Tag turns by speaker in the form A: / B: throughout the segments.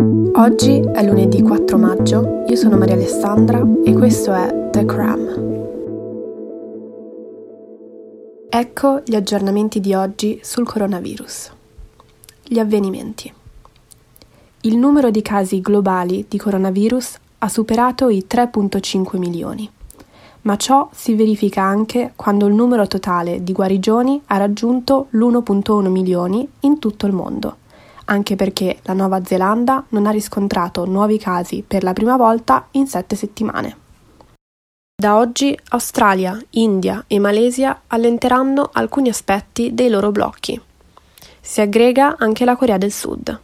A: Oggi è lunedì 4 maggio, io sono Maria Alessandra e questo è The Cram. Ecco gli aggiornamenti di oggi sul coronavirus. Gli avvenimenti. Il numero di casi globali di coronavirus ha superato i 3.5 milioni, ma ciò si verifica anche quando il numero totale di guarigioni ha raggiunto l'1.1 milioni in tutto il mondo anche perché la Nuova Zelanda non ha riscontrato nuovi casi per la prima volta in sette settimane. Da oggi Australia, India e Malesia allenteranno alcuni aspetti dei loro blocchi. Si aggrega anche la Corea del Sud.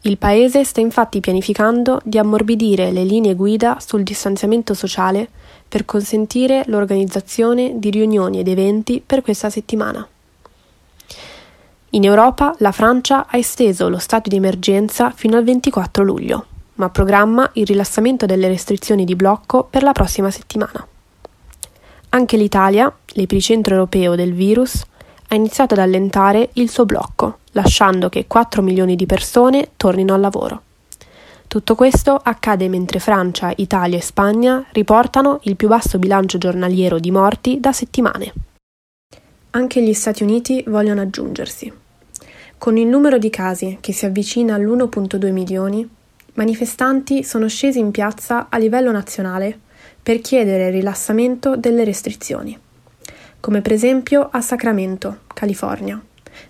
A: Il paese sta infatti pianificando di ammorbidire le linee guida sul distanziamento sociale per consentire l'organizzazione di riunioni ed eventi per questa settimana. In Europa la Francia ha esteso lo stato di emergenza fino al 24 luglio, ma programma il rilassamento delle restrizioni di blocco per la prossima settimana. Anche l'Italia, l'epicentro europeo del virus, ha iniziato ad allentare il suo blocco, lasciando che 4 milioni di persone tornino al lavoro. Tutto questo accade mentre Francia, Italia e Spagna riportano il più basso bilancio giornaliero di morti da settimane. Anche gli Stati Uniti vogliono aggiungersi. Con il numero di casi che si avvicina all'1.2 milioni, manifestanti sono scesi in piazza a livello nazionale per chiedere il rilassamento delle restrizioni, come per esempio a Sacramento, California,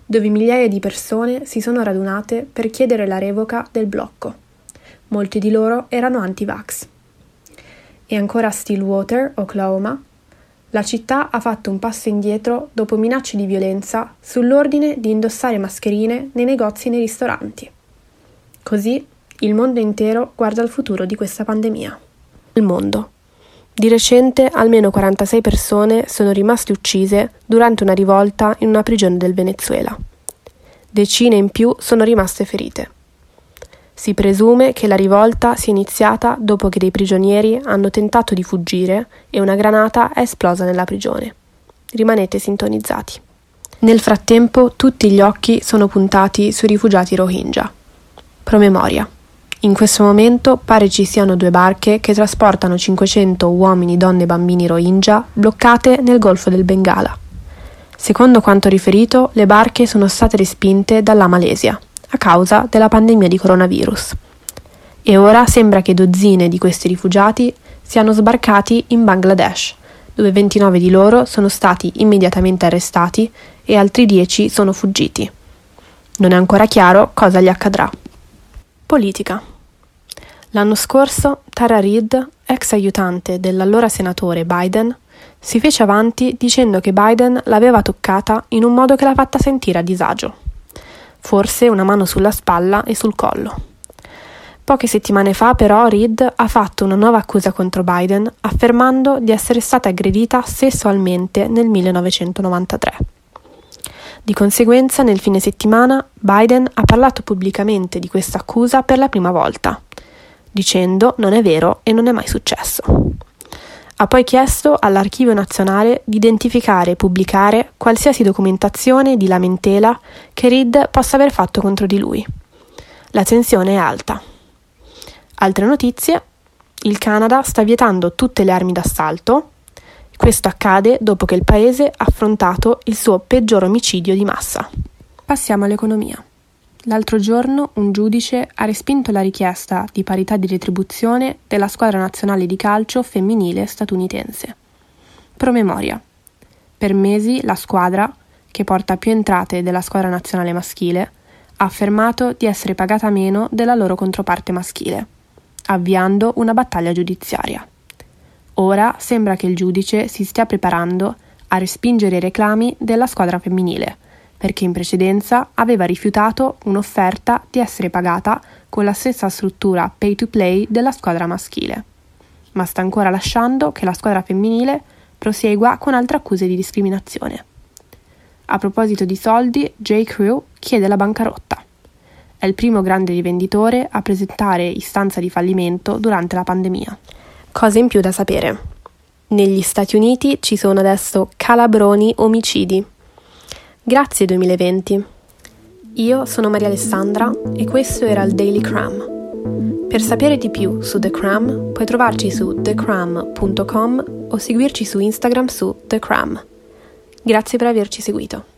A: dove migliaia di persone si sono radunate per chiedere la revoca del blocco. Molti di loro erano anti-vax. E ancora a Stillwater, Oklahoma, la città ha fatto un passo indietro dopo minacce di violenza sull'ordine di indossare mascherine nei negozi e nei ristoranti. Così il mondo intero guarda al futuro di questa pandemia. Il mondo. Di recente almeno 46 persone sono rimaste uccise durante una rivolta in una prigione del Venezuela. Decine in più sono rimaste ferite. Si presume che la rivolta sia iniziata dopo che dei prigionieri hanno tentato di fuggire e una granata è esplosa nella prigione. Rimanete sintonizzati. Nel frattempo tutti gli occhi sono puntati sui rifugiati Rohingya. Promemoria. In questo momento pare ci siano due barche che trasportano 500 uomini, donne e bambini Rohingya bloccate nel Golfo del Bengala. Secondo quanto riferito, le barche sono state respinte dalla Malesia a causa della pandemia di coronavirus. E ora sembra che dozzine di questi rifugiati siano sbarcati in Bangladesh, dove 29 di loro sono stati immediatamente arrestati e altri 10 sono fuggiti. Non è ancora chiaro cosa gli accadrà. Politica. L'anno scorso Tara Reid, ex aiutante dell'allora senatore Biden, si fece avanti dicendo che Biden l'aveva toccata in un modo che l'ha fatta sentire a disagio forse una mano sulla spalla e sul collo. Poche settimane fa però Reid ha fatto una nuova accusa contro Biden affermando di essere stata aggredita sessualmente nel 1993. Di conseguenza, nel fine settimana, Biden ha parlato pubblicamente di questa accusa per la prima volta, dicendo non è vero e non è mai successo. Ha poi chiesto all'Archivio nazionale di identificare e pubblicare qualsiasi documentazione di lamentela che Reed possa aver fatto contro di lui. La tensione è alta. Altre notizie. Il Canada sta vietando tutte le armi d'assalto. Questo accade dopo che il paese ha affrontato il suo peggior omicidio di massa. Passiamo all'economia. L'altro giorno un giudice ha respinto la richiesta di parità di retribuzione della squadra nazionale di calcio femminile statunitense. Promemoria. Per mesi la squadra, che porta più entrate della squadra nazionale maschile, ha affermato di essere pagata meno della loro controparte maschile, avviando una battaglia giudiziaria. Ora sembra che il giudice si stia preparando a respingere i reclami della squadra femminile perché in precedenza aveva rifiutato un'offerta di essere pagata con la stessa struttura pay to play della squadra maschile, ma sta ancora lasciando che la squadra femminile prosegua con altre accuse di discriminazione. A proposito di soldi, J. Crew chiede la bancarotta. È il primo grande rivenditore a presentare istanza di fallimento durante la pandemia. Cose in più da sapere. Negli Stati Uniti ci sono adesso calabroni omicidi Grazie 2020. Io sono Maria Alessandra e questo era il Daily Cram Per sapere di più su The Cram puoi trovarci su thecram.com o seguirci su Instagram su The Cram. Grazie per averci seguito.